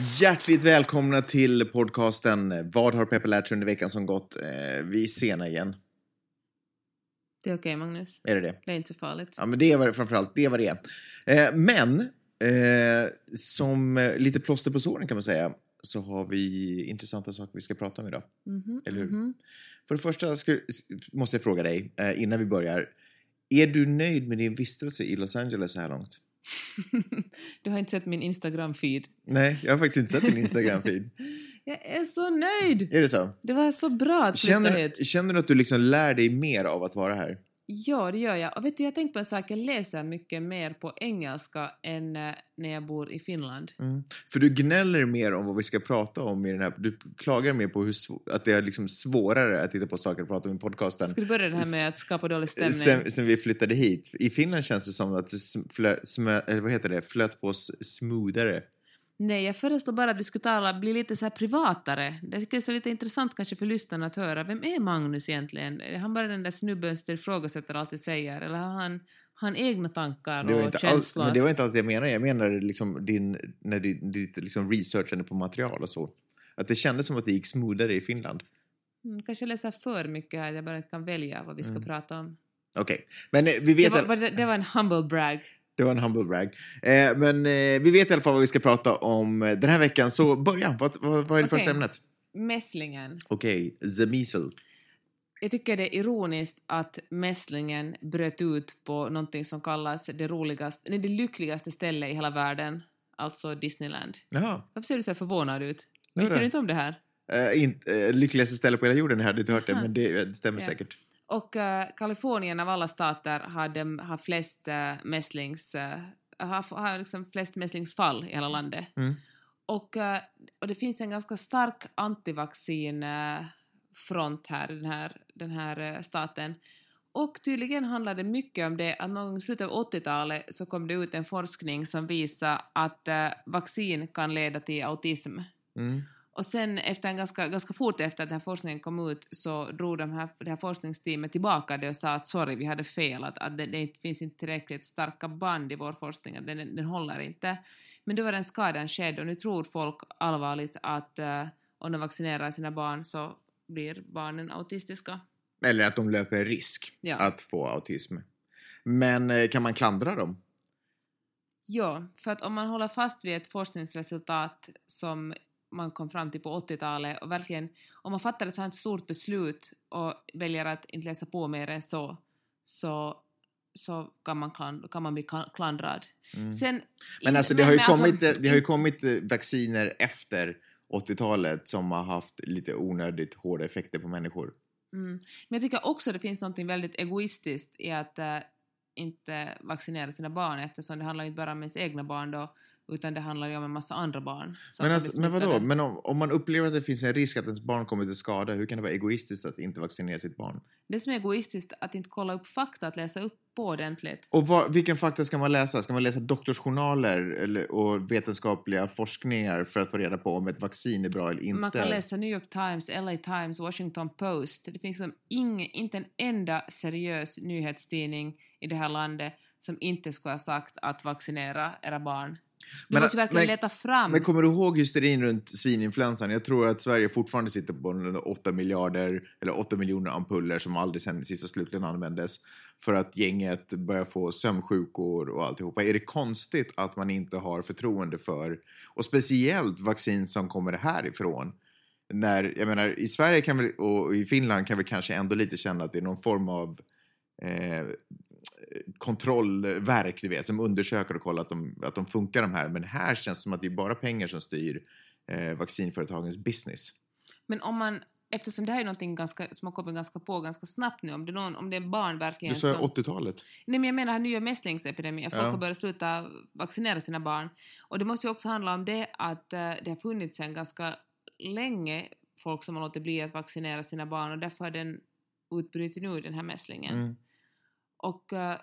Hjärtligt välkomna till podcasten Vad har Peppe lärt sig under veckan som gått? Eh, vi är sena igen. Det är okej Magnus. Är det det? Det är inte så farligt. Ja, men det är framförallt det är vad det är. Eh, men eh, som lite plåster på såren kan man säga så har vi intressanta saker vi ska prata om idag. Mhm, Eller hur? mhm. För det första ska, måste jag fråga dig innan vi börjar. Är du nöjd med din vistelse i Los Angeles så här långt? du har inte sett min Instagram-feed. Nej, jag har faktiskt inte sett din Instagram-feed. Jag är så nöjd! är det så? Det var så bra att flytta Känner, hit. känner du att du liksom lär dig mer av att vara här? Ja, det gör jag. Och vet du, jag har tänkt på en sak. Jag läser mycket mer på engelska än eh, när jag bor i Finland. Mm. För du gnäller mer om vad vi ska prata om i den här... Du klagar mer på hur att det är liksom svårare att titta på saker och prata om i podcasten Ska du börja det här med att skapa dålig stämning? sen, sen vi flyttade hit. I Finland känns det som att det sm- flö, smö, eller vad heter det, flöt på smoothare. Nej, jag föreslår bara att vi skulle tala, bli lite så privatare. Det är så lite intressant kanske för lyssnarna att höra. Vem är Magnus egentligen? Är han bara den där snubben som ifrågasätter alltid säger? Eller har han, han egna tankar Det var, och inte alls, känslor? men det var inte alls det jag menade. Jag menade liksom din, när din, ditt liksom researchande på material och så. Att det kändes som att det gick smoothare i Finland. Mm, kanske läser för mycket här, jag bara inte kan välja vad vi ska Mm. prata om. Okej, men eh, vi Det vet... var, att- var det, det var en humble brag. Det var en humble brag. Eh, men eh, vi vet i alla fall vad vi ska prata om eh, den här veckan, så börja. Vad, vad, vad är det Okej. första ämnet? Mässlingen. Okej, the measle. Jag tycker det är ironiskt att mässlingen bröt ut på någonting som kallas det roligaste, nej, det lyckligaste stället i hela världen, alltså Disneyland. Jaha. Varför ser du så förvånad ut? Visste du inte om det här? Eh, inte, eh, lyckligaste ställe på hela jorden, jag hade inte hört det, men det, det stämmer Ja. säkert. Och eh, Kalifornien av alla stater har, dem, har flest uh, mässlings... eh, har, har liksom flest mässlingsfall i hela landet. Mm. Och, eh, och det finns en ganska stark antivaccin-front här i den här, den här staten. Och tydligen handlar det mycket om det att någon gång i slutet av 80-talet så kom det ut en forskning som visar att vaccin kan leda till autism. Mm. Och sen efter en ganska, ganska fort efter att den här forskningen kom ut så drog de här, det här forskningsteamet tillbaka det och sa att sorry, vi hade fel, att, att det, det finns inte tillräckligt starka band i vår forskning, att den, den håller inte. Men då var den skadan skedd och nu tror folk allvarligt att eh, om de vaccinerar sina barn så blir barnen autistiska. Eller att de löper risk Ja. att få autism. Men eh, kan man klandra dem? Ja, för att om man håller fast vid ett forskningsresultat som man kom fram till på 80-talet och verkligen, om man fattar ett sådant stort beslut och väljer att inte läsa på mer än så, så, så kan, man kland, kan man bli klandrad. Mm. Sen, Men alltså det har ju alltså, kommit, eh, det har ju kommit vacciner efter 80-talet som har haft lite onödigt hårda effekter på människor. Mm. Men jag tycker också det finns något väldigt egoistiskt i att eh, inte vaccinera sina barn eftersom det handlar inte bara om ens egna barn då, utan det handlar ju om en massa andra barn. Men, alltså, men vadå? Men om, om man upplever att det finns en risk att ens barn kommer till skada, hur kan det vara egoistiskt att inte vaccinera sitt barn? Det som är egoistiskt att inte kolla upp fakta, att läsa upp på ordentligt. Och var, vilken fakta ska man läsa? Ska man läsa doktorsjournaler eller, och vetenskapliga forskningar för att få reda på om ett vaccin är bra eller inte? Man kan läsa New York Times, LA Times, Washington Post. Det finns som ing, inte en enda seriös nyhetstidning i det här landet som inte skulle ha sagt att vaccinera era barn. Du Men- måste verkligen men- leta fram. Men kommer du ihåg hysterin runt svininfluensan? Jag tror att Sverige fortfarande sitter på en 8 miljarder eller 8 miljoner ampuller som aldrig sen sist och slutligen användes för att gänget börjar få sömnsjukor och alltihopa. Är det konstigt att man inte har förtroende för, och speciellt vaccin som kommer härifrån? När, jag menar, i Sverige kan vi, och i Finland kan vi kanske ändå lite känna att det är någon form av eh, kontrollverk, du vet, som undersöker och kollar att de, att de funkar de här. Men här känns det som att det är bara pengar som styr eh, vaccinföretagens business. Men om man, eftersom det här är någonting ganska, som har kommit ganska på ganska snabbt nu, om det är, någon, om det är barn verkligen Du sa som... 80-talet. Nej men jag menar nya mässlingsepidemier, folk Ja. har börjat sluta vaccinera sina barn. Och det måste ju också handla om det att eh, det har funnits en ganska länge folk som har låtit bli att vaccinera sina barn och därför har den utbrutit nu, den här mässlingen. Mm. Och... Uh,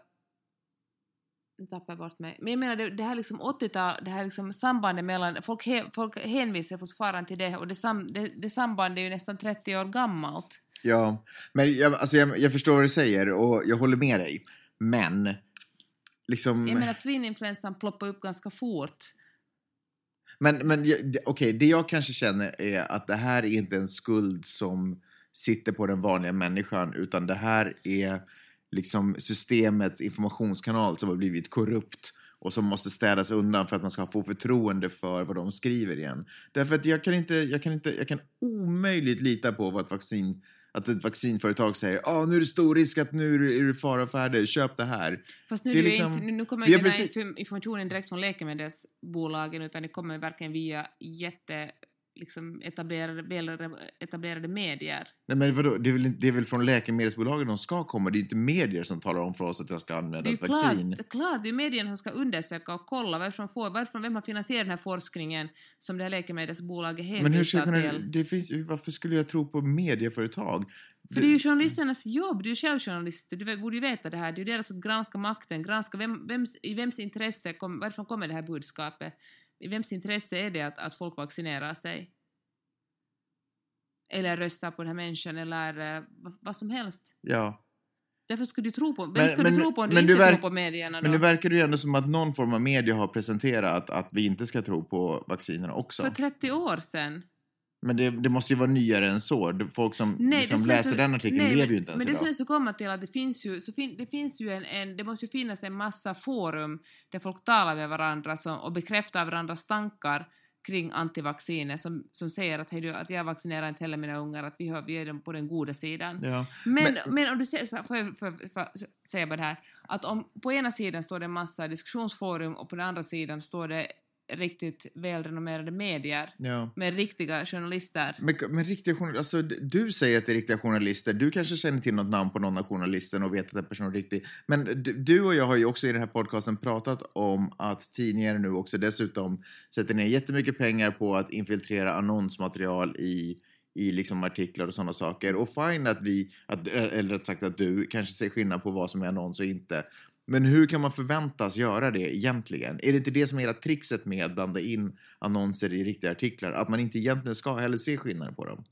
nu tappade jag bort mig. Men jag menar det, det här liksom 80-tal, det här liksom sambandet mellan... Folk, he, folk hänvisar fortfarande till det och det, sam, det, det sambandet är ju nästan 30 år gammalt. Ja, men jag, alltså jag, jag förstår vad du säger och jag håller med dig. Men, liksom... Jag menar svininfluensan ploppade upp ganska fort. Men, men okej, det jag kanske känner är att det här är inte en skuld som sitter på den vanliga människan, utan det här är liksom systemets informationskanal som har blivit korrupt och som måste städas undan för att man ska få förtroende för vad de skriver igen. Därför att jag kan inte, jag kan inte, jag kan omöjligt lita på vad ett vaccin att ett vaccinföretag säger ah, nu är det stor risk att nu är det- fara färde, köp det här. Fast nu, Det är liksom- inte, nu- kommer ju den här precis- inf- informationen direkt från läkemedelsbolagen utan det kommer verkligen via jätte liksom etablerade, etablerade medier. Nej, men vadå? Det, är väl, det är väl från läkemedelsbolagen de ska komma, det är inte medier som talar om för oss att jag ska Det använda är ett vaccin. klart, klart, det är medierna som ska undersöka och kolla varifrån får, varifrån, vem har finansierat den här forskningen som det här läkemedelsbolaget hänvisar Men hur ska jag kunna, till. det finns, varför skulle jag tro på medieföretag? För det är ju journalisternas jobb, du är ju själv journalist, du borde ju veta det här, det är ju deras att granska makten, granska vem, vems, i vems intresse, kom, varifrån kommer det här budskapet? I vems intresse är det att, att folk vaccinerar sig? Eller röstar på den här människan eller eh, vad, som helst. Ja. Därför ska du tro på, vem Men- ska men- du tro på om du inte verk- tror på medierna då? Men nu verkar det ju ändå som att någon form av media har presenterat att vi inte ska tro på vaccinerna också. För 30 år sedan. Men det, det måste ju vara nyare än så. Folk som Nej, liksom som läser så- den artikeln nej, lever men- ju inte ens Men det som idag. är så komma till att det finns ju, så fin, det finns ju en, en, det måste ju finnas en massa forum där folk talar med varandra som, och bekräftar varandras tankar kring antivacciner som, som säger att, hej, att jag vaccinerar inte heller mina ungar, att vi, har, vi är dem på den goda sidan. Ja. Men, Men- men, om du säger så får jag, jag- får jag säga bara det här, att om på ena sidan står det en massa diskussionsforum och på den andra sidan står det riktigt välrenommerade medier Ja. med riktiga journalister. Men, men riktiga journalister, alltså, du säger att det är riktiga journalister. Du kanske känner till något namn på någon av journalisterna och vet att den personen är riktig. Men du och jag har ju också i den här podcasten pratat om att tidningar nu också dessutom sätter ner jättemycket pengar på att infiltrera annonsmaterial i i liksom artiklar och sådana saker. Och fine att vi, att, eller rätt sagt att du, kanske ser skillnad på vad som är annons och inte. Men hur kan man förväntas göra det egentligen? Är det inte det som är hela trixet med att blanda in annonser i riktiga artiklar? Att man inte egentligen ska heller se skillnaden på dem?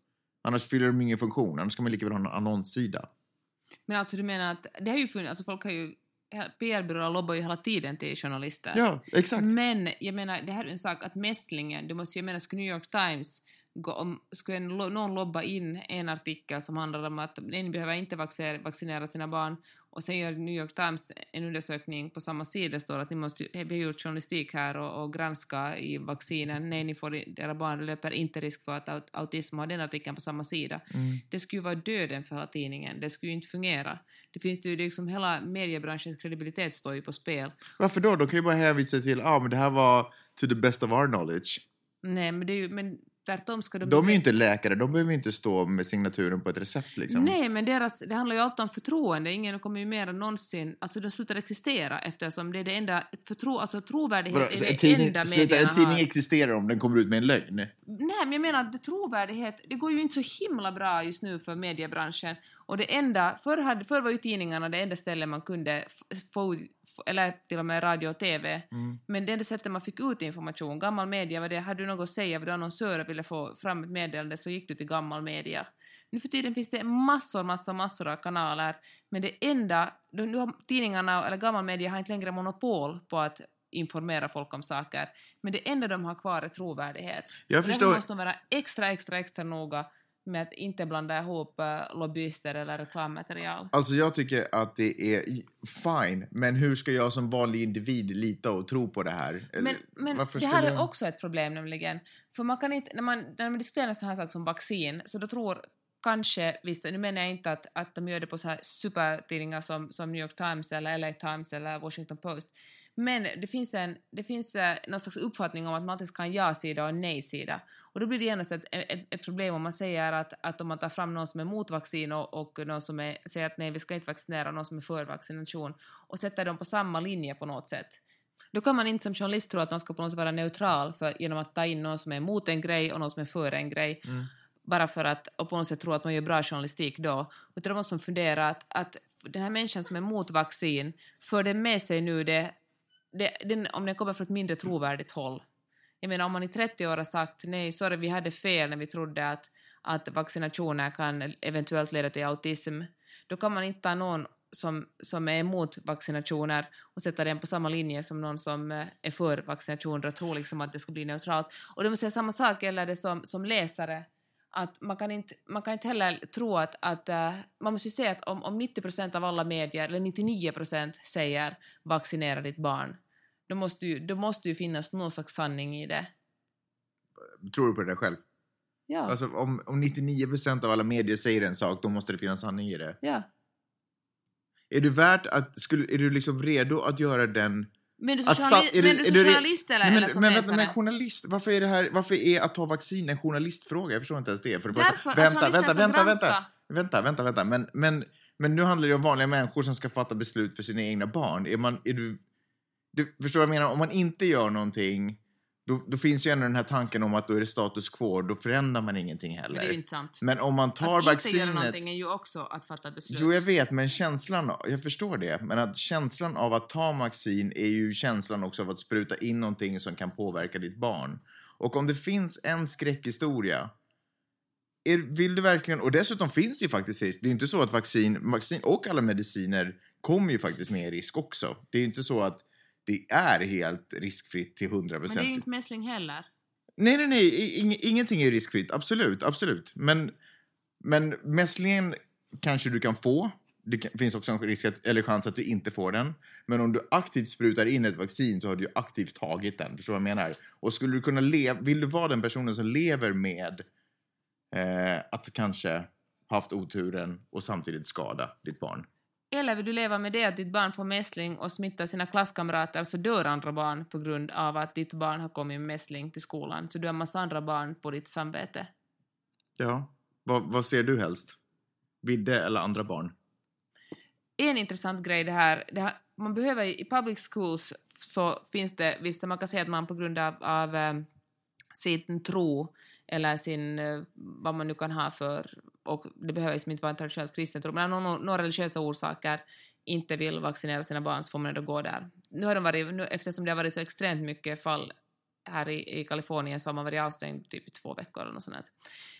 Annars fyller de ingen funktion, annars ska man lika väl ha en annonssida. Men alltså du menar att det har ju funnits, alltså folk har ju, PR-byråer lobbar ju hela tiden till journalister. Ja, exakt. Men jag menar, det här är en sak att mässlingen, du måste ju, jag menar, skulle New York Times gå, om, skulle en, någon lobba in en artikel som handlar om att ni behöver inte vaccinera sina barn och sen gör New York Times en undersökning på samma sida står att ni måste, vi har gjort journalistik här och, och granska i vaccinen, nej ni får, era barn löper inte risk för att aut, autism har den artikeln på samma sida. Mm. Det skulle ju vara döden för hela tidningen, det skulle ju inte fungera. Det finns ju liksom hela mediebranschens kredibilitet står ju på spel. Varför då? De kan ju bara hänvisa till ja, ah, men det här var to the best of our knowledge. Nej, men det är ju, men tvärtom ska de... De är ju inte läkare, de behöver inte stå med signaturen på ett recept liksom. Nej, men deras, det handlar ju alltid om förtroende. Ingen kommer ju mer än någonsin... Alltså de slutar existera eftersom det är det enda... Förtro, alltså trovärdighet Vadå, är det en tidning, enda slutar, en tidning har. existerar om den kommer ut med en lögn? Nej, men jag menar att det, trovärdighet, det går ju inte så himla bra just nu för mediebranschen. Och det enda, förr, hade, förr var ju tidningarna det enda stället man kunde få, eller till och med radio och TV. Mm. Men det enda sättet man fick ut information, gammal media var det, hade du något att säga, var du annonsör och ville få fram ett meddelande så gick du till gammal media. Nu för tiden finns det massor, massor, massor av kanaler, men det enda, nu har tidningarna eller gammal media har inte längre monopol på att informera folk om saker, men det enda de har kvar är trovärdighet. Jag förstår. Därför måste de vara extra, extra, extra noga med att inte blanda ihop uh, lobbyister eller reklammaterial. Alltså jag tycker att det är fine, men hur ska jag som vanlig individ lita och tro på det här? Men, men det här skulle är jag- också ett problem nämligen. För man kan inte, när man, när man diskuterar så här saker som vaccin, så då tror kanske vissa, nu menar jag inte att, att de gör det på så här supertidningar som, som New York Times eller LA Times eller Washington Post, men det finns, en, det finns eh, någon slags uppfattning om att man alltid ska ha en ja-sida och en nej-sida. Och då blir det genast ett, ett, ett problem om man säger att, att om man tar fram någon som är mot vaccin och, och någon som är, säger att nej, vi ska inte vaccinera, någon som är för vaccination, och sätter dem på samma linje på något sätt. Då kan man inte som journalist tro att man ska på något sätt vara neutral för, genom att ta in någon som är emot en grej och någon som är för en grej. Mm. Bara för att och på något sätt tro att man gör bra journalistik då. Utan då måste man fundera att, att den här människan som är emot vaccin, för den med sig nu det, det den, om den kommer från ett mindre trovärdigt håll. Jag menar om man i 30 år har sagt nej, sorry vi hade fel när vi trodde att, att vaccinationer kan eventuellt leda till autism, då kan man inte ta någon som, som är emot vaccinationer och sätta den på samma linje som någon som eh, är för vaccinationer och tror liksom att det ska bli neutralt. Och det måste säga samma sak gäller det som, som läsare att man kan inte, man kan inte heller tro att, att uh, man måste ju säga att om, om 90% av alla medier, eller 99% säger vaccinera ditt barn, då måste, ju, då måste ju finnas någon slags sanning i det. Tror du på det själv? Ja. Alltså om, om 99 av alla medier säger en sak, då måste det finnas sanning i det. ja. Är du värt att, skulle, är du liksom redo att göra den Men du som, Att sa- journali- är du- men du är som re- journalist eller, Nej, eller men, som men läsare? men journalist, varför är det här, varför är att ta vaccin en journalistfråga? Jag förstår inte ens det. För det Därför att vänta, journalisterna vänta, vänta, vänta, vänta, vänta, vänta, men, men, men nu handlar det om vanliga människor som ska fatta beslut för sina egna barn. Är man, är du, du förstår vad jag menar? Om man inte gör någonting, då, då finns ju ändå den här tanken om att då är det status quo, då förändrar man ingenting Men heller. det är ju inte sant. Men om man tar att inte vaccinet... göra någonting är ju också att fatta beslut. Jo, jag vet, men känslan, jag förstår det, men att känslan av att ta vaccin är ju känslan också av att spruta in någonting som kan påverka ditt barn. Och om det finns en skräckhistoria, är, vill du verkligen, och dessutom finns det ju faktiskt risk, det är inte så att vaccin, vaccin och alla mediciner kommer ju faktiskt med risk också. Det är ju inte så att det är helt riskfritt till 100%. Men det är ju inte mässling heller. Nej, nej, nej. Ing, ingenting är riskfritt. Absolut, absolut. Men, men mässlingen kanske du kan få. Det finns också en risk att, eller chans att du inte får den. Men om du aktivt sprutar in ett vaccin så har du ju aktivt tagit den. Förstår du vad jag menar? Och skulle du kunna leva, vill du vara den personen som lever med eh, att kanske haft oturen och samtidigt skada ditt barn? Eller vill du leva med det att ditt barn får mässling och smittar sina klasskamrater så dör andra barn på grund av att ditt barn har kommit med mässling till skolan. Så du har massa andra barn på ditt samvete. Ja. Vad, vad ser du helst? Vidde eller andra barn? En intressant grej det här, det här man behöver i public schools så finns det vissa, man kan säga att man på grund av, av eh, sin tro eller sin, eh, vad man nu kan ha för, och det behöver liksom inte vara en traditionellt kristen tro, men av några, några religiösa orsaker inte vill vaccinera sina barn så får man ändå gå där. Nu har de varit, nu, eftersom det har varit så extremt mycket fall här i, i Kalifornien så har man varit avstängd typ i två veckor eller något sånt. här.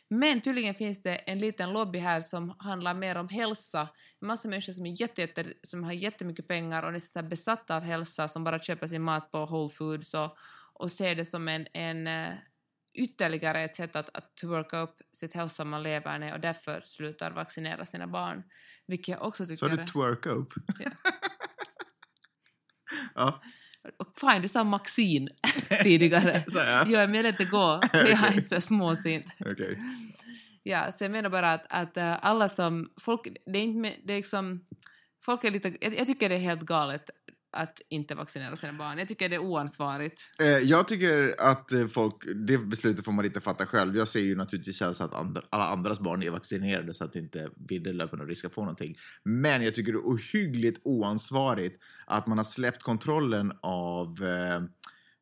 Men tydligen finns det en liten lobby här som handlar mer om hälsa. En massa människor som, är jätte, jätte, som har jättemycket pengar och är besatta av hälsa som bara köper sin mat på Whole Foods och, och ser det som en, en eh, ytterligare ett sätt att, att worka upp sitt hälsosamma leverne och därför slutar vaccinera sina barn. Vilket jag också tycker Så du är... twerka upp? Ja. ja, Och Fine, du sa Maxine tidigare. så jag. Jo, jag menar inte gå. Jag är inte så småsint. Okej. Ja, så jag menar bara att, att äh, alla som... Folk, det är inte... Det är liksom... Folk är lite... Jag, jag tycker det är helt galet att inte vaccinera sina barn. Jag tycker det är oansvarigt. Eh, Jag tycker att eh, folk, det beslutet får man inte fatta själv. Jag ser ju naturligtvis helst att andra, alla andras barn är vaccinerade så att inte Vidde löper någon risk att få någonting. Men jag tycker det är ohyggligt oansvarigt att man har släppt kontrollen av eh,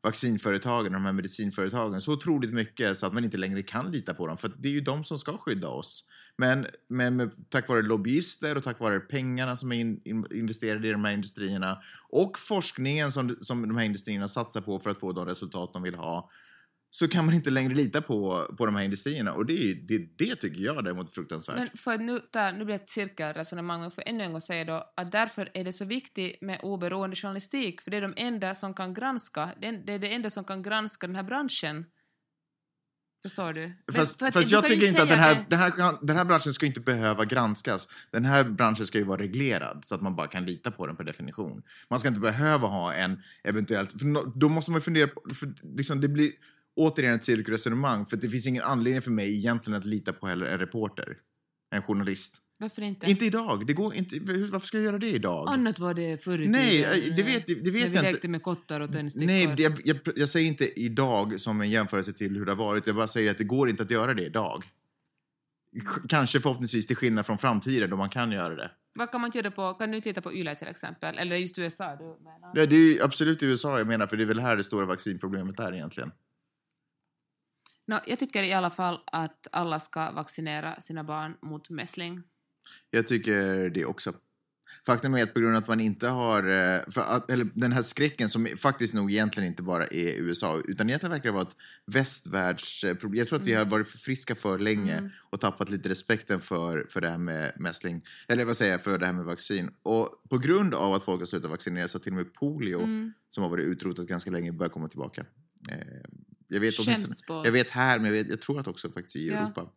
vaccinföretagen, de här medicinföretagen, så otroligt mycket så att man inte längre kan lita på dem. För det är ju de som ska skydda oss. Men, men med, tack vare lobbyister och tack vare pengarna som är in, in, investerade i de här industrierna och forskningen som, som de här industrierna satsar på för att få de resultat de vill ha så kan man inte längre lita på, på de här industrierna. Och det, är, det, det tycker jag däremot är fruktansvärt. Men för att nu, ta, nu blir det ett cirkelresonemang men får ännu en gång säga då att därför är det så viktigt med oberoende journalistik för det är de enda som kan granska, det, är det enda som kan granska den här branschen. Förstår du? Men Fast, för att fast jag tycker inte att den här, den, här, den här branschen ska inte behöva granskas. Den här branschen ska ju vara reglerad så att man bara kan lita på den per definition. Man ska inte behöva ha en eventuellt... För då måste man fundera på... För liksom det blir återigen ett cirkelresonemang för det finns ingen anledning för mig egentligen att lita på heller en reporter. En journalist. Varför inte? Inte idag. Det går inte. Varför ska jag göra det idag? Annat var det förr i Nej, tiden. det vet, det vet vi jag inte. lekte med kottar och tändstickor. Nej, jag, jag, jag säger inte idag som en jämförelse till hur det har varit. Jag bara säger att det går inte att göra det idag. Kanske förhoppningsvis till skillnad från framtiden då man kan göra det. Vad kan man göra på, kan du titta på YLE till exempel? Eller just USA du menar? Ja, det är ju absolut USA jag menar, för det är väl här det stora vaccinproblemet är egentligen. Nå, jag tycker i alla fall att alla ska vaccinera sina barn mot mässling. Jag tycker det också. Faktum är att på grund av att man inte har, eh, att, eller den här skräcken som faktiskt nog egentligen inte bara är USA, utan egentligen verkar vara ett västvärldsproblem. Jag tror att vi har varit för friska för länge Mm. och tappat lite respekten för, för det här med mässling, eller vad säger jag, för det här med vaccin. Och på grund av att folk har slutat vaccinera så har till och med polio, Mm. som har varit utrotat ganska länge, börjat komma tillbaka. Eh, jag vet jag vet här, men jag, vet, jag tror att också faktiskt i Ja.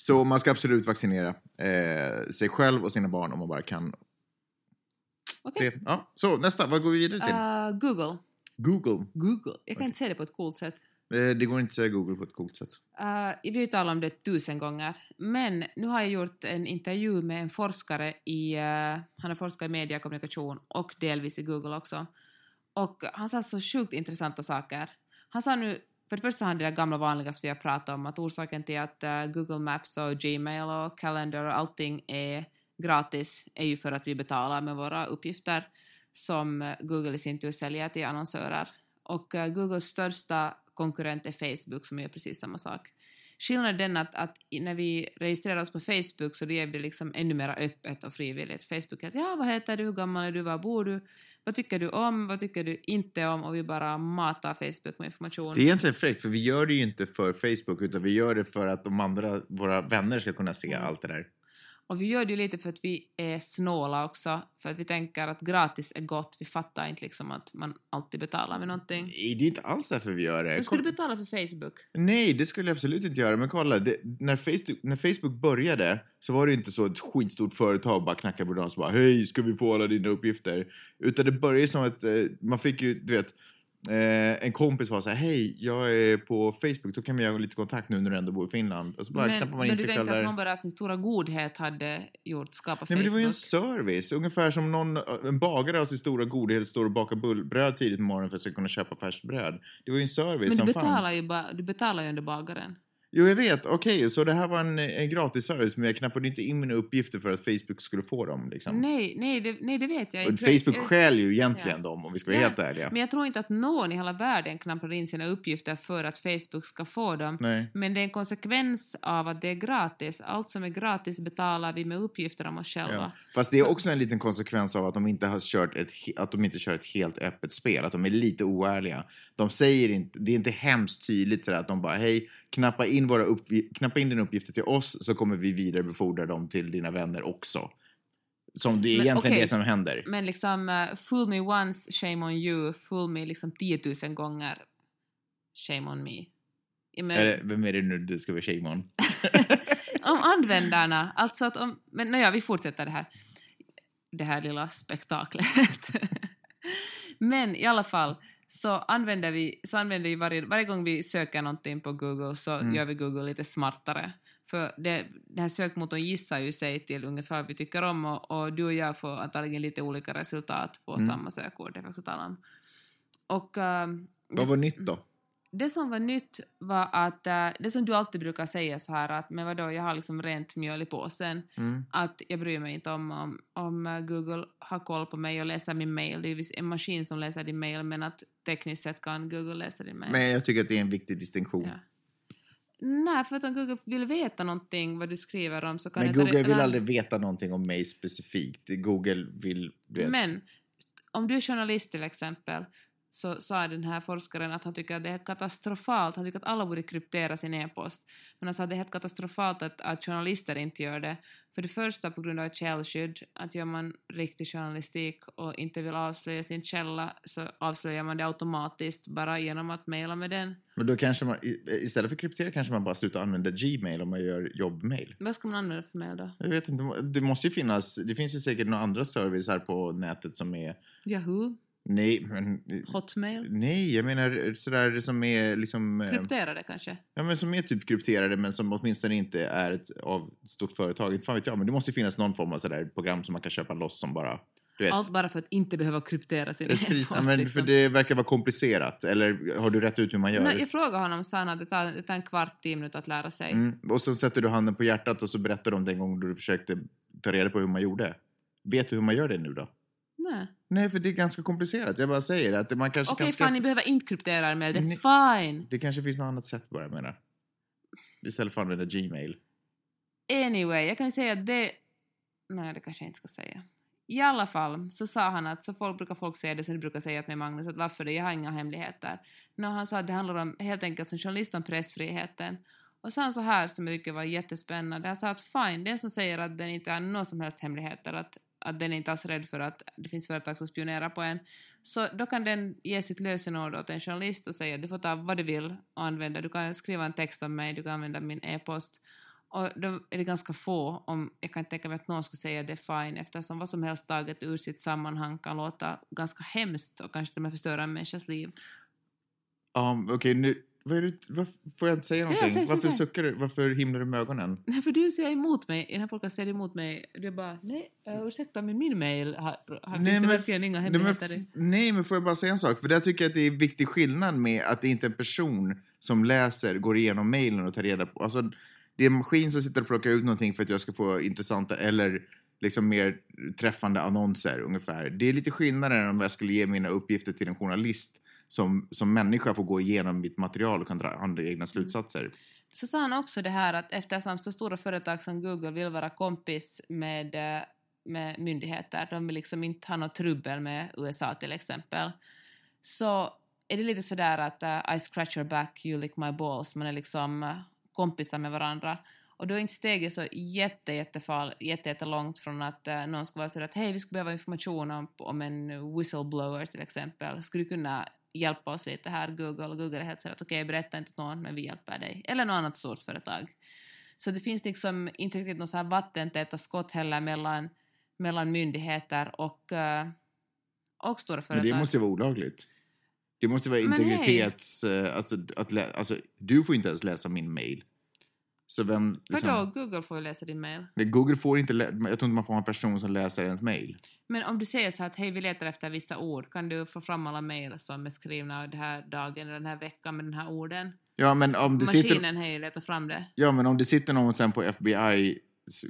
Så man ska absolut vaccinera eh, sig själv och sina barn om man bara kan. Okej. Det, ja, så nästa, vad går vi vidare till? Uh, Google. Google. Google. Jag kan Okej. inte säga det på ett coolt sätt. Eh, det går inte att säga Google på ett coolt sätt. Uh, vi har talat om det tusen gånger, men nu har jag gjort en intervju med en forskare i, uh, han har forskat i mediekommunikation och delvis i Google också. Och han sa så sjukt intressanta saker. Han sa nu, för det första har han det där gamla vanliga som vi har pratat om, att orsaken till att uh, Google Maps och Gmail och Calendar och allting är gratis är ju för att vi betalar med våra uppgifter som Google i sin tur säljer till annonsörer. Och uh, Googles största konkurrent är Facebook som gör precis samma sak. Skillnaden är den att, att när vi registrerar oss på Facebook så det är det liksom ännu mer öppet och frivilligt. Facebook är att ja, vad heter du, hur gammal är du, var bor du, vad tycker du om, vad tycker du inte om och vi bara matar Facebook med information. Det är egentligen fräckt, för vi gör det ju inte för Facebook, utan vi gör det för att de andra, våra vänner ska kunna se Mm. allt det där. Och vi gör det ju lite för att vi är snåla också, för att vi tänker att gratis är gott, vi fattar inte liksom att man alltid betalar med någonting. Nej, det är inte alls därför vi gör det. Men skulle du betala för Facebook? Nej, det skulle jag absolut inte göra. Men kolla, det, när, Facebook, när Facebook började så var det inte så ett skitstort företag bara knackade på dörren och bara hej, ska vi få alla dina uppgifter? Utan det började som att eh, man fick ju, du vet, eh, en kompis var så här, hej, jag är på Facebook, då kan vi ha lite kontakt nu när du ändå bor i Finland. Och så bara knappar man men in du tänkte att någon bara av sin stora godhet hade gjort, skapat Nej, men det Facebook? var ju en service. Ungefär som någon, en bagare av sin stora godhet står och bakar bull, bröd tidigt på morgonen för att kunna köpa färskt bröd. Det var ju en service men du som betalar, fanns. ju bara, du betalar ju under bagaren. Jo, jag vet. Okej, så det här var en, en gratis service, men jag knappade inte in mina uppgifter för att Facebook skulle få dem. Liksom. Nej, nej det, nej, det vet jag inte. Facebook Jag- stjäl ju egentligen dem, om vi ska vara Ja, helt ärliga. Men jag tror inte att någon i hela världen knappar in sina uppgifter för att Facebook ska få dem. Nej. Men det är en konsekvens av att det är gratis. Allt som är gratis betalar vi med uppgifter om oss själva. Ja. Fast det är också en liten konsekvens av att de inte har kört ett, att de inte kör ett helt öppet spel, att de är lite oärliga. De säger inte, det är inte hemskt tydligt sådär att de bara hej, knappa in, våra uppgi- knappa in dina uppgifter till oss så kommer vi vidarebefordra dem till dina vänner också. Som det är Men egentligen okej. det som händer. Men liksom, uh, fool me once, shame on you. Fool me liksom 10 000 gånger, shame on me. Men, Är det, vem är det nu du ska vara Shimon? om användarna, alltså att om... Men nåja, vi fortsätter det här. Det här lilla spektaklet. men i alla fall, så använder vi, så använder vi varje, varje gång vi söker någonting på Google så Mm. gör vi Google lite smartare. För det, den här sökmotorn gissar ju sig till ungefär vad vi tycker om och, och du och jag får antagligen lite olika resultat på Mm. samma sökord, det vi också tala om. Och ehm, Vad var nytt då? Det som var nytt var att, eh, det som du alltid brukar säga så här att men vadå, jag har liksom rent mjöl i påsen, Mm. att jag bryr mig inte om, om, om eh, Google har koll på mig och läser min mail. Det är ju en maskin som läser din mail men att tekniskt sett kan Google läsa din mail. Men jag tycker att det är en viktig distinktion. Ja. Nej, för att om Google vill veta någonting vad du skriver om så kan Men Google vill aldrig veta någonting om mig specifikt. Google vill... Du vet. Men om du är journalist till exempel så sa den här forskaren att han tycker att det är katastrofalt, han tycker att alla borde kryptera sin e-post. Men han sa att det är helt katastrofalt att, att journalister inte gör det. För det första på grund av källskydd, att gör man riktig journalistik och inte vill avslöja sin källa så avslöjar man det automatiskt bara genom att mejla med den. Men då kanske man, istället för kryptera kanske man bara slutar använda Gmail om man gör jobbmail. Vad ska man använda för mejl då? Jag vet inte, det måste ju finnas, det finns ju säkert några andra servicer på nätet som är, Yahoo? Nej men, Hotmail? nej jag menar sådär som är liksom, eh, Krypterade kanske? ja men som är typ krypterade men som åtminstone inte är ett av ett stort företag. Inte fan vet jag, men det måste ju finnas någon form av sådär program som man kan köpa loss som bara, du vet. Allt bara för att inte behöva kryptera sin Ett fris, e-post, men liksom. För det verkar vara komplicerat, eller har du rätt ut hur man gör? Nej, jag frågade honom så han att det tar, det tar en kvart, tio minuter att lära sig. Mm. Och så sätter du handen på hjärtat och så berättar du om den gången du försökte ta reda på hur man gjorde. Vet du hur man gör det nu då? Nej. Nej, för det är ganska komplicerat. Jag bara säger att man kanske Okej, kan fan, skaffa... ni behöver inte kryptera er med det. Fine! Det kanske finns något annat sätt bara, jag menar. Istället för att använda Gmail. Anyway, jag kan ju säga att det... Nej, det kanske jag inte ska säga. I alla fall så sa han att, så folk brukar folk säga det som du brukar säga med Magnus, att varför det, jag har inga hemligheter. No, han sa att det handlar om helt enkelt som journalist om pressfriheten. Och han så här som jag tycker var jättespännande, han sa att fine, den som säger att den inte har några som helst hemligheter, att, att den är inte alls rädd för att det finns företag som spionerar på en, så då kan den ge sitt lösenord åt en journalist och säga att du får ta vad du vill och använda, du kan skriva en text om mig, du kan använda min e-post. Och då är det ganska få, om jag kan tänka mig att någon skulle säga det är fine eftersom vad som helst taget ur sitt sammanhang kan låta ganska hemskt och kanske till och med förstöra en människas liv. Um, Okej, nu... Vad är det, varför, får jag inte säga någonting? säg, säg, varför säg. suckar du? Varför himlar du med ögonen? Nej, för du säger emot mig, i den här podcasten säger du emot mig, du bara nej, uh, ursäkta men min mail har, har finns det verkligen inga nej, men, hemligheter f- nej, men får jag bara säga en sak? För där tycker jag att det är en viktig skillnad med att det inte är en person som läser, går igenom mejlen och tar reda på... Alltså, det är en maskin som sitter och plockar ut någonting för att jag ska få intressanta eller liksom mer träffande annonser ungefär. Det är lite skillnad än om jag skulle ge mina uppgifter till en journalist som, som människa får gå igenom mitt material och kan dra andra egna slutsatser. Så sa han också det här att eftersom så stora företag som Google vill vara kompis med, eh, med myndigheter, de vill liksom inte ha något trubbel med USA till exempel, så är det lite sådär att uh, I scratch your back, you lick my balls, man är liksom uh, kompisar med varandra. Och då är inte steget så jätte, jättefall, jätte, jättelångt från att uh, någon ska vara sådär att hej, vi skulle behöva information om, om en whistleblower till exempel. Skulle du kunna hjälpa oss lite här, Google? Google är helt sådär att okej, berätta inte till någon, men vi hjälper dig. Eller något annat stort företag. Så det finns liksom inte riktigt några vattentäta skott heller mellan, mellan myndigheter och, uh, och stora Men företag. det måste ju vara olagligt. Det måste vara Men integritets... eh, Alltså, att alltså, du får inte ens läsa min mail. Så vem... Liksom, Vadå, Google får ju läsa din mail. Nej, Google får inte... Jag tror inte man får ha en person som läser ens mail. Men om du säger så här att hej, vi letar efter vissa ord, kan du få fram alla mejl som är skrivna den här dagen eller den här veckan med den här orden? Ja, men om det Maskinen, sitter... hej, letar fram det. Ja, men om det sitter någon sen på FBI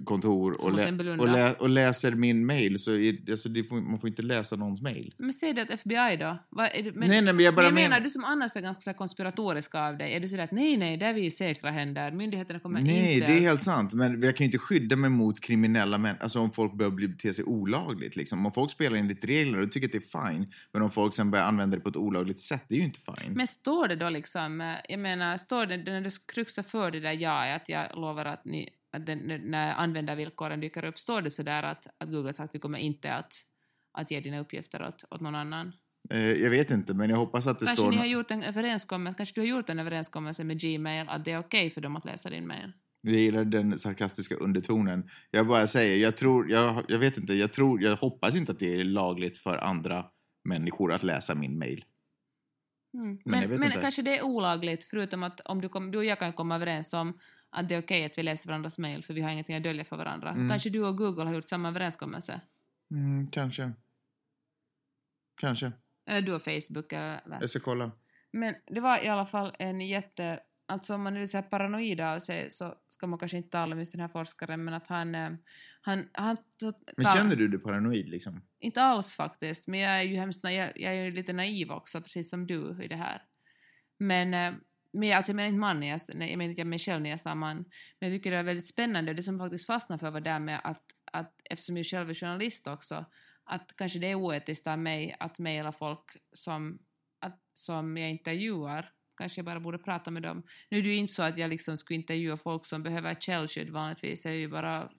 kontor och, lä, och, lä, och läser min mail så är, alltså, får, man får inte läsa någons mail. Men säg det åt FBI då. Vad det, men, nej, nej, men jag bara men jag menar, men- du som annars är ganska konspiratorisk av dig, är du sådär att nej, nej, där är vi i säkra händer, myndigheterna kommer Nej, inte... det är helt sant. Men jag kan ju inte skydda mig mot kriminella människor. Alltså om folk börjar bli- bete sig olagligt. Liksom. Om folk spelar enligt reglerna, då tycker jag att det är fine. Men om folk sen börjar använda det på ett olagligt sätt, det är ju inte fine. Men står det då liksom, eh, jag menar, står det när du kruxar för det där ja, att jag lovar att ni, att den, när användarvillkoren dyker upp, står det sådär att, att Google sagt att vi kommer inte att, att ge dina uppgifter åt, åt någon annan? Eh, jag vet inte, men jag hoppas att det Kanske står... ni nå- har gjort en överenskommelse, kanske du har gjort en överenskommelse med Gmail att det är okej för dem att läsa din mail? Jag gillar den sarkastiska undertonen. Jag bara säger, jag tror, jag, jag vet inte, jag tror, jag hoppas inte att det är lagligt för andra människor att läsa min mail. Mm. Men Men, men kanske det är olagligt, förutom att om du, kom, du och jag kan komma överens om att det är okej att vi läser varandras mail för vi har ingenting att dölja för varandra. Mm. Kanske du och Google har gjort samma överenskommelse? Mm, kanske. Kanske. Eller du och Facebook eller vad? Jag ska kolla. Men det var i alla fall en jätte... Alltså om man är lite paranoid av sig så ska man kanske inte tala om just den här forskaren men att han... eh, han, han så, Men känner du dig paranoid liksom? Inte alls faktiskt, men jag är ju hemskt jag, jag är ju lite naiv också, precis som du i det här. Men, eh, men alltså jag menar inte man, jag, nej, jag menar inte mig själv när jag sa man. Men jag tycker det är väldigt spännande, det som faktiskt fastnade för var där med att, att eftersom jag själv är journalist också, att kanske det är oetiskt av mig att mejla folk som, att, som jag intervjuar. Kanske jag bara borde prata med dem. Nu är det ju inte så att jag liksom skulle intervjua folk som behöver källskydd vanligtvis, är ju bara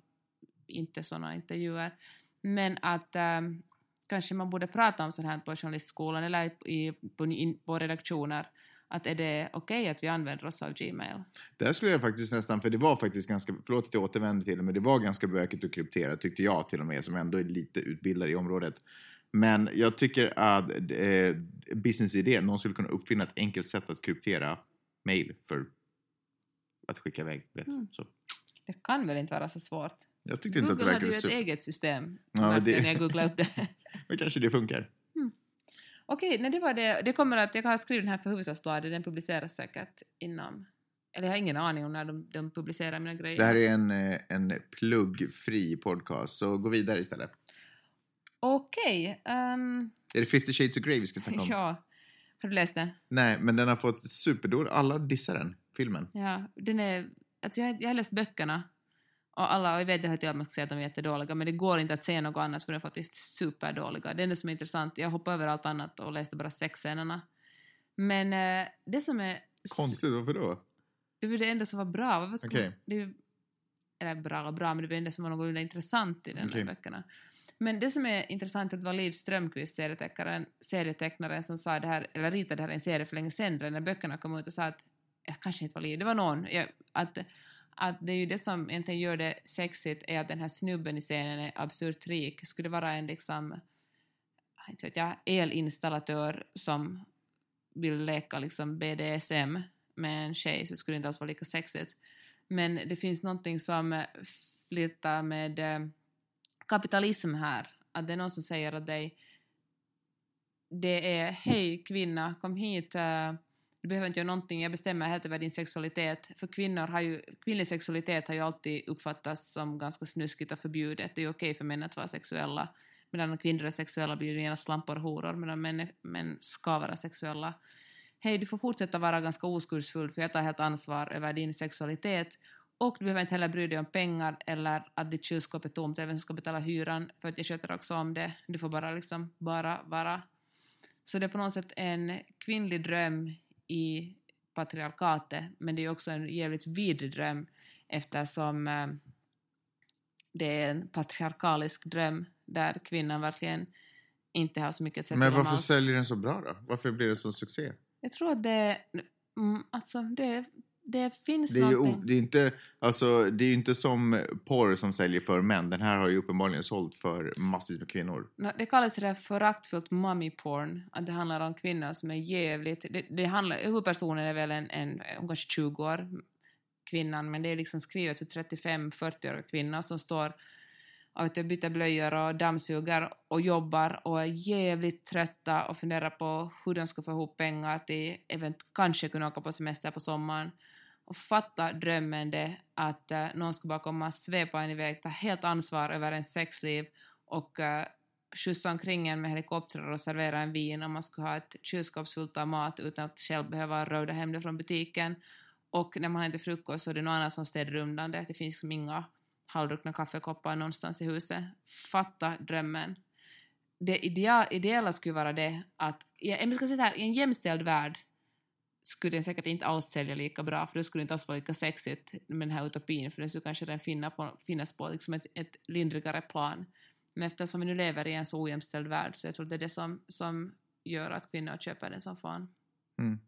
inte sådana intervjuer. Men att ähm, kanske man borde prata om sånt här på journalistskolan eller i, på, in, på redaktioner. Att är det okej att vi använder oss av Gmail? Där skulle jag faktiskt nästan, för det var faktiskt ganska, förlåt att jag återvänder till det, men det var ganska bökigt att kryptera tyckte jag till och med, som ändå är lite utbildad i området. Men jag tycker att eh, businessidén, någon skulle kunna uppfinna ett enkelt sätt att kryptera mail för att skicka iväg rätt. Mm. Så. Det kan väl inte vara så svårt? Jag tyckte inte att det Google hade ju ett super... eget system. Ja, det- När jag googlade upp det. Men kanske det funkar. Okej, nej, det var det. Det kommer att, jag har skrivit den här för Hufvudstadsbladet, den publiceras säkert inom... Eller jag har ingen aning om när de, de publicerar mina grejer. Det här är en, eh, en pluggfri podcast, så gå vidare istället. Okej, ehm, Är det 50 shades of Grey vi ska snacka om? ja. Har du läst den? Nej, men den har fått superdåligt. Alla dissar den, filmen. Ja, den är... Alltså jag, jag har läst böckerna. Och alla, och jag vet det att man ska säga att de är jättedåliga, men det går inte att säga något annat för de är faktiskt superdåliga. Det enda som är intressant, jag hoppade över allt annat och läste bara sexscenerna. Men eh, det som är... Konstigt, varför då? Det var det enda som var bra. Varför skulle, det, eller bra och bra, men det var det enda som var något intressant i den Okej. där böckerna. Men det som är intressant är att det var Liv Strömquist, serietecknaren, serietecknaren, som sa det här, eller ritade det här i en serie för länge sedan, när böckerna kom ut och sa att, ja, kanske inte var Liv, det var någon, att, att det är ju det som egentligen gör det sexigt är att den här snubben i scenen är absurt rik. Skulle det vara en liksom, inte vet jag, elinstallatör som vill leka liksom BDSM med en tjej så skulle det inte alls vara lika sexigt. Men det finns någonting som flirtar med eh, kapitalism här. Att det är någon som säger att dig det är hej kvinna, kom hit, eh, du behöver inte göra någonting, jag bestämmer helt över din sexualitet. För kvinnor har ju, kvinnlig sexualitet har ju alltid uppfattats som ganska snuskigt och förbjudet. Det är ju okej för män att vara sexuella. Medan kvinnor är sexuella blir det gärna slampor och horor, medan män, män ska vara sexuella. Hej, du får fortsätta vara ganska oskuldsfull för jag tar helt ansvar över din sexualitet och du behöver inte heller bry dig om pengar eller att ditt kylskåp är tomt eller vem som ska betala hyran för att jag sköter också om det. Du får bara liksom bara vara. Så det är på något sätt en kvinnlig dröm i patriarkatet men det är också en jävligt vidrig dröm eftersom eh, det är en patriarkalisk dröm där kvinnan verkligen inte har så mycket att säga Men varför alls. säljer den så bra då? Varför blir det så succé? Jag tror att det... Mm, alltså, det, det finns Det är ju det är inte, alltså, det är inte som porr som säljer för män. Den här har ju uppenbarligen sålt för massvis med kvinnor. Det kallas det föraktfullt mommy porn, att det handlar om kvinnor som är jävligt... Det, det handlar, huvudpersonen är väl en, en hon kanske 20 år, kvinnan, men det är liksom skrivet för 35-40-åriga kvinnor som står och vet byter blöjor och dammsuger och jobbar och är jävligt trötta och funderar på hur de ska få ihop pengar till event, kanske kunna åka på semester på sommaren och fatta drömmen det att uh, någon ska bara komma svepa en iväg, ta helt ansvar över en sexliv och uh, skjutsa omkring en med helikoptrar och servera en vin och man ska ha ett kylskåp fullt av mat utan att själv behöva röda hem det från butiken. Och när man har inte frukost så är det någon annan som städar undan det. Det finns liksom inga halvdruckna kaffekoppar någonstans i huset. Fatta drömmen. Det idea, ideella skulle vara det att, jag ska säga så här, i en jämställd värld skulle den säkert inte alls sälja lika bra, för det skulle inte alls vara lika sexigt med den här utopin, för den skulle kanske den finna på, finnas på liksom ett, ett lindrigare plan. Men eftersom vi nu lever i en så ojämställd värld så jag tror det är det som, som gör att kvinnor köper den som fan. Mm.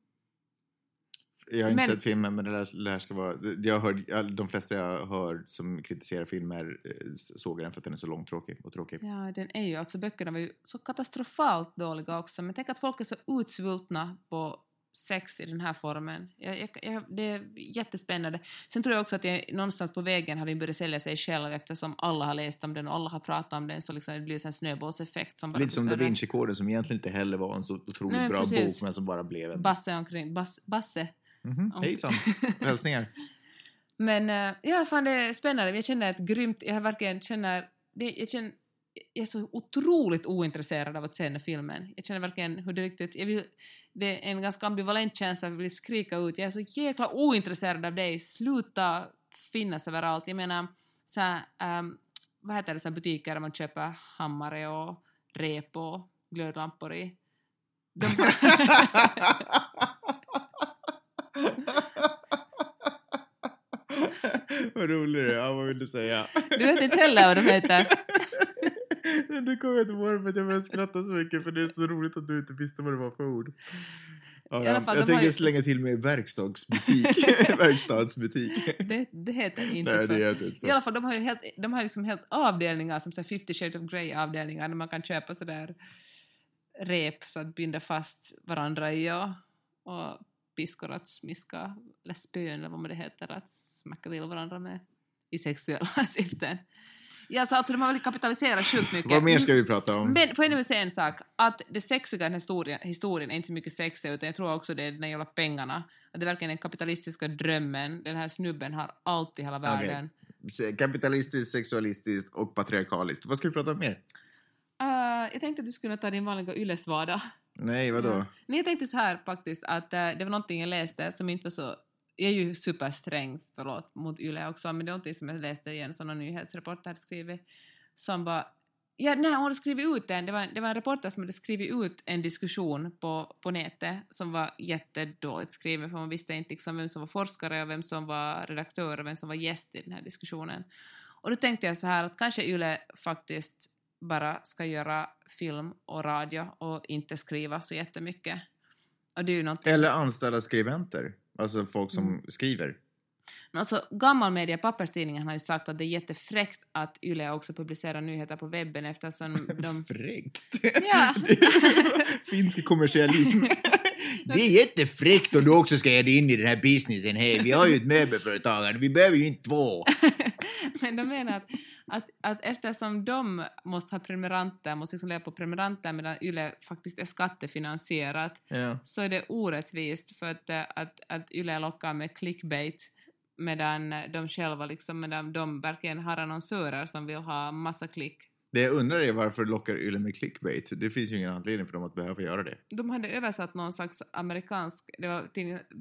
Jag har inte Men- sett filmen, men det det här ska vara... Jag hör, de flesta jag hör som kritiserar filmer eh, såg den för att den är så långtråkig och tråkig. Ja, den är ju, alltså böckerna var ju så katastrofalt dåliga också, men tänk att folk är så utsvultna på sex i den här formen. Jag, jag, jag, det är jättespännande. Sen tror jag också att jag, någonstans på vägen har den börjat sälja sig själv eftersom alla har läst om den och alla har pratat om den så liksom det blir en snöbollseffekt som bara Lite som Da. Vinci-koden som egentligen inte heller var en så otroligt Nej, bra precis. bok men som bara blev en... Basse omkring, bas, Basse. Mhm, om- Hejsan! Hälsningar! Men äh, ja, fan det är spännande. Jag känner ett grymt, jag verkligen känner, det, jag känner, jag är så otroligt ointresserad av att se den här filmen. Jag känner verkligen hur det riktigt, jag vill, det är en ganska ambivalent känsla, jag vill skrika ut, jag är så jäkla ointresserad av dig, sluta finnas överallt. Jag menar, så här, ähm, vad heter det, så butiker där man köper hammare och rep och glödlampor i. De vad rolig du är. Ja, vad vill du säga? du vet inte heller vad de heter. Nu kommer jag inte ihåg det för att jag började skratta så mycket för det är så roligt att du inte visste vad det var för ord. Ja, alla fall, jag tänker ju- slänga till mig verkstadsbutik. Verkstadsbutik. Det, det heter inte Nej, så. det heter inte så. I alla fall, de har ju helt, de har liksom helt avdelningar som så här 50 shades of Grey avdelningar där man kan köpa sådär rep så att binda fast varandra i och, och piskor att smiska, eller spön eller vad det heter, att smacka till varandra med i sexuella syften. Ja, så alltså de har väl kapitaliserat sjukt mycket. Vad mer ska vi prata om? Men får jag nu säga en sak, att det sexiga i den här historien, historien är inte så mycket sex utan jag tror också det är den jävla pengarna. Att det är verkligen den kapitalistiska drömmen. Den här snubben har allt i hela världen. Se- Kapitalistiskt, sexualistiskt och patriarkaliskt. Vad ska vi prata om mer? Uh, jag tänkte att du skulle ta din vanliga yllesvada. Nej, vadå? Nej, jag tänkte så här faktiskt att eh, det var någonting jag läste som inte var så jag är ju supersträng, förlåt, mot Yle också, men det är någonting som jag läste i en sån nyhetsreporter hade skrivit, som var Ja, nej, hon hade skrivit ut en, det var, det var en reporter som hade skrivit ut en diskussion på, på nätet som var jättedåligt skriven för man visste inte liksom vem som var forskare och vem som var redaktör och vem som var gäst i den här diskussionen. Och då tänkte jag så här att kanske Yle faktiskt bara ska göra film och radio och inte skriva så jättemycket. Och det är ju någonting... Eller anställa skribenter, alltså folk som Mm. skriver. Men alltså, gammal media, papperstidningen har ju sagt att det är jättefräckt att Yle också publicerar nyheter på webben eftersom de... Fräckt! Ja. Finsk kommersialism. Det är jättefräckt om du också ska ge dig in i den här businessen. Hej, vi har ju ett möbelföretag, vi behöver ju inte två. Men de menar att, att, att eftersom de måste ha prenumeranter, måste liksom leva på prenumeranter medan Yle faktiskt är skattefinansierat, Ja. så är det orättvist för att, att, att Yle lockar med clickbait medan de själva liksom, medan de verkligen har annonsörer som vill ha massa klick. Det jag undrar är varför lockar Yle med clickbait? Det finns ju ingen anledning för dem att behöva göra det. De hade översatt någon slags amerikansk, det var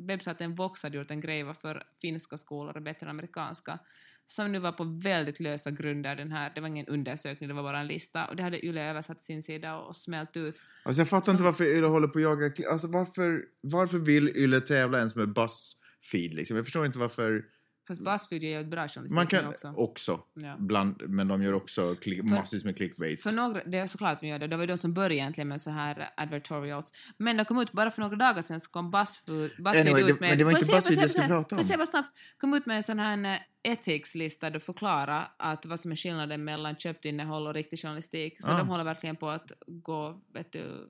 webbsajten Vox hade gjort en grej varför finska skolor är bättre än amerikanska, som nu var på väldigt lösa grunder den här, det var ingen undersökning, det var bara en lista, och det hade Yle översatt sin sida och smält ut. Alltså jag fattar inte varför Yle håller på att jaga... Alltså varför, varför vill Yle tävla ens med Buzzfeed liksom? Jag förstår inte varför... Fast Buzzfeed gör ett bra journalistik Man kan också. också, Ja. bland, men de gör också klick, massvis med clickbaits. För några, det är såklart de gör det, det var ju de som började egentligen med så här advertorials. Men de kom ut bara för några dagar sedan så kom Buzzfeed, Buzzfeed Anyway, ut med... men det var Får inte säga- Buzzfeed får jag ska prata Får om. säga bara snabbt? Kom ut med en sån här eh, ethics-lista där du förklarar att vad som är skillnaden mellan köpt innehåll och riktig journalistik. Så Ah. de håller verkligen på att gå, vet du,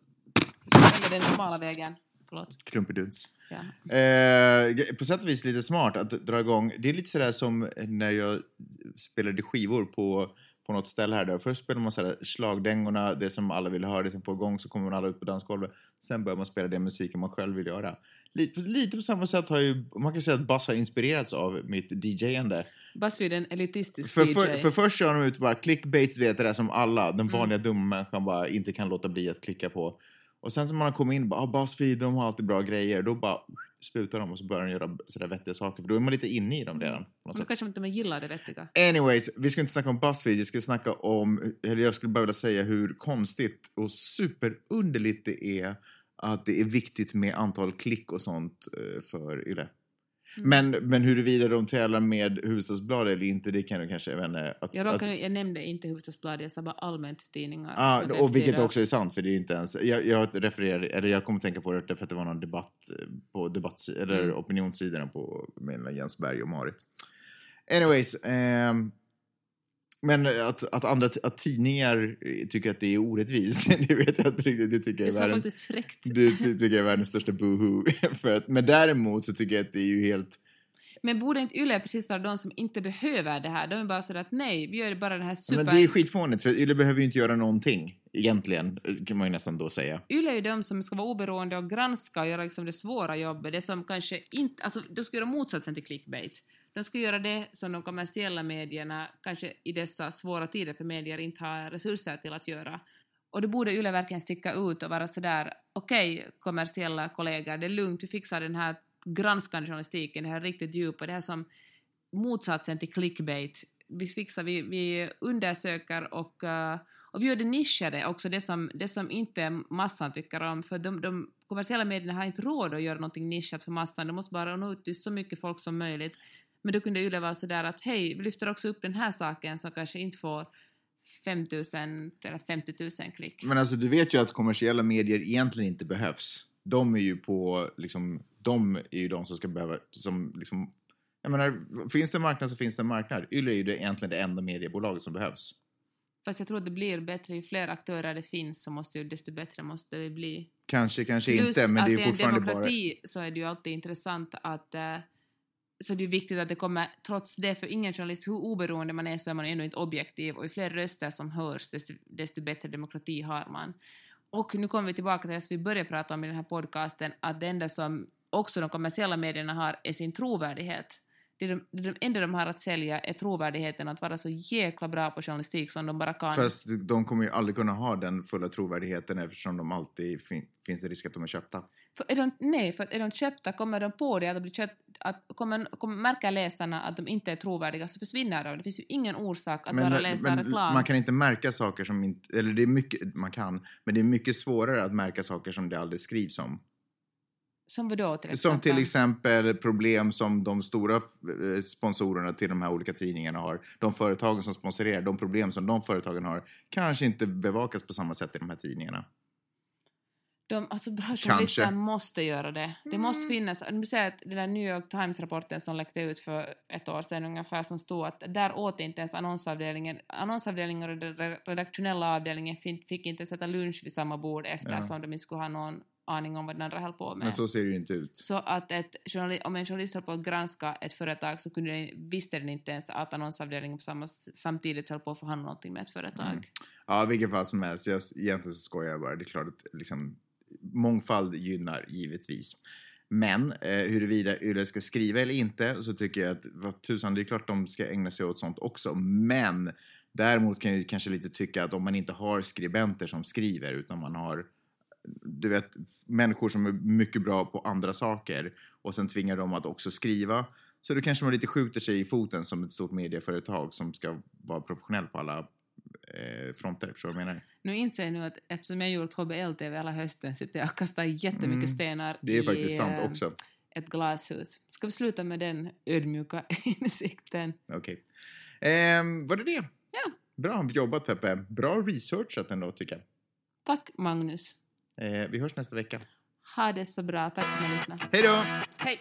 den normala vägen. Förlåt. Klumpeduns. Ja. Eh, på sätt och vis lite smart att dra igång. Det är lite sådär som när jag spelade skivor på, på något ställe här. Där. Först spelar man sådär slagdängorna, det som alla vill höra, det som får igång, så kommer man alla ut på dansgolvet. Sen börjar man spela den musiken man själv vill göra. Lite, lite på samma sätt har ju, man kan säga att Bass har inspirerats av mitt DJ-ande. Buzzfeed är en elitistisk För, DJ. för, för först kör de ut bara clickbaits, vet det där som alla, Mm. den vanliga dumma människan bara inte kan låta bli att klicka på. Och sen som man har kommit in, bara, ah, Buzzfeed, de har alltid bra grejer, då bara slutar de och så börjar de göra sådär vettiga saker, för då är man lite inne i dem redan. På något kanske inte man gillar det vettiga. Anyways, vi ska inte snacka om Buzzfeed, jag ska snacka om, eller jag skulle bara vilja säga hur konstigt och superunderligt det är att det är viktigt med antal klick och sånt eh, för Yle. Mm. Men, men huruvida de tävlar med Hufvudstadsbladet eller inte, det kan du kanske, jag vet inte. Att, Jag, råkade, jag nämnde inte Hufvudstadsbladet, jag sa bara allmänt tidningar. Ja, med och vilket också är sant, för det är inte ens... Jag, jag refererade, eller jag kommer tänka på det för att det var någon debatt eh, på debatt, eller Mm. opinionssidorna på mellan Jens Berg och Marit. Anyways, ehm, men att, att andra att tidningar tycker att det är orättvist, det vet jag inte riktigt. Det tycker jag är världens, faktiskt fräckt. det, det tycker jag är världens största boohoo. för att, men däremot så tycker jag att det är ju helt... Men borde inte Yle precis vara de som inte behöver det här? De är bara sådär att nej, vi gör bara den här super... Men det är skitfånigt, för Yle behöver ju inte göra någonting, egentligen, kan man ju nästan då säga. Yle är ju de som ska vara oberoende och granska och göra liksom det svåra jobbet, det som kanske inte... Alltså, de ska göra motsatsen till clickbait. De ska göra det som de kommersiella medierna, kanske i dessa svåra tider för medier, inte har resurser till att göra. Och då borde Yle verkligen sticka ut och vara sådär, okej kommersiella kollegor, det är lugnt, vi fixar den här granskande journalistiken, det här riktigt djupa, det här som motsatsen till clickbait. Vi fixar, vi, vi undersöker och, eh, och vi gör det nischade också, det som, det som inte massan tycker om, för de, de kommersiella medierna har inte råd att göra någonting nischat för massan, de måste bara nå ut till så mycket folk som möjligt. Men då kunde Yle vara sådär att hej, vi lyfter också upp den här saken som kanske inte får 5 000 eller 50 000 klick. Men alltså du vet ju att kommersiella medier egentligen inte behövs. De är ju på, liksom, de är ju de som ska behöva, som liksom, jag menar, finns det en marknad så finns det en marknad. Yle är ju det, egentligen det enda mediebolaget som behövs. Fast jag tror att det blir bättre, ju fler aktörer det finns så måste ju desto bättre måste det bli. Kanske, kanske Plus inte, men att det är i ju en fortfarande bara... demokrati så är det ju alltid intressant att eh, så det är viktigt att det kommer, trots det, för ingen journalist, hur oberoende man är så är man ändå inte objektiv och ju fler röster som hörs desto, desto bättre demokrati har man. Och nu kommer vi tillbaka till det som vi började prata om i den här podcasten, att det enda som också de kommersiella medierna har är sin trovärdighet. det, de, det enda de har att sälja är trovärdigheten att vara så jäkla bra på journalistik som de bara kan. Fast de kommer ju aldrig kunna ha den fulla trovärdigheten eftersom de alltid fin finns en risk att de är köpta. För är de, nej, för är de köpta, kommer de på det att de blir köpt, att kommer, kommer märka läsarna att de inte är trovärdiga så försvinner de. Det finns ju ingen orsak att bara läsa men reklam. man kan inte märka saker som inte, eller det är mycket, man kan, men det är mycket svårare att märka saker som det aldrig skrivs om. Som vadå till exempel? Som till exempel problem som de stora eh, sponsorerna till de här olika tidningarna har. De företagen som sponsorerar, de problem som de företagen har kanske inte bevakas på samma sätt i de här tidningarna. De, alltså bra måste göra det. Det mm. måste finnas, du säger att den där New York Times-rapporten som läckte ut för ett år sedan ungefär som stod att där åt inte ens annonsavdelningen, annonsavdelningen och den redaktionella avdelningen fick inte sätta lunch vid samma bord eftersom ja. de inte skulle ha någon aning om vad den andra höll på med. Men så ser det ju inte ut. Så att ett om en journalist höll på att granska ett företag så kunde den, visste den inte ens att annonsavdelningen på samma, samtidigt höll på att förhandla någonting med ett företag. Mm. Ja, vilket fall som helst. Jag, egentligen så skojar jag bara. Det är klart att liksom, mångfald gynnar givetvis. Men eh, huruvida Yle ska skriva eller inte så tycker jag att vad tusan, det är klart de ska ägna sig åt sånt också. Men däremot kan jag kanske lite tycka att om man inte har skribenter som skriver utan man har du vet, människor som är mycket bra på andra saker och sen tvingar dem att också skriva. Så då kanske man lite skjuter sig i foten som ett stort medieföretag som ska vara professionell på alla eh, fronter. Förstår du vad jag menar? Nu inser jag nu att eftersom jag gjort HBL-TV hela hösten sitter jag och kastar jättemycket mm. stenar Det är faktiskt sant eh, också. ett glashus. Ska vi sluta med den ödmjuka insikten? Okej. Okay. Eh, var det det? Ja. Bra jobbat Peppe. Bra researchat ändå tycker jag. Tack Magnus. Eh, vi hörs nästa vecka. Ha det så bra. Tack för att ni lyssnade. Hej då! Hej!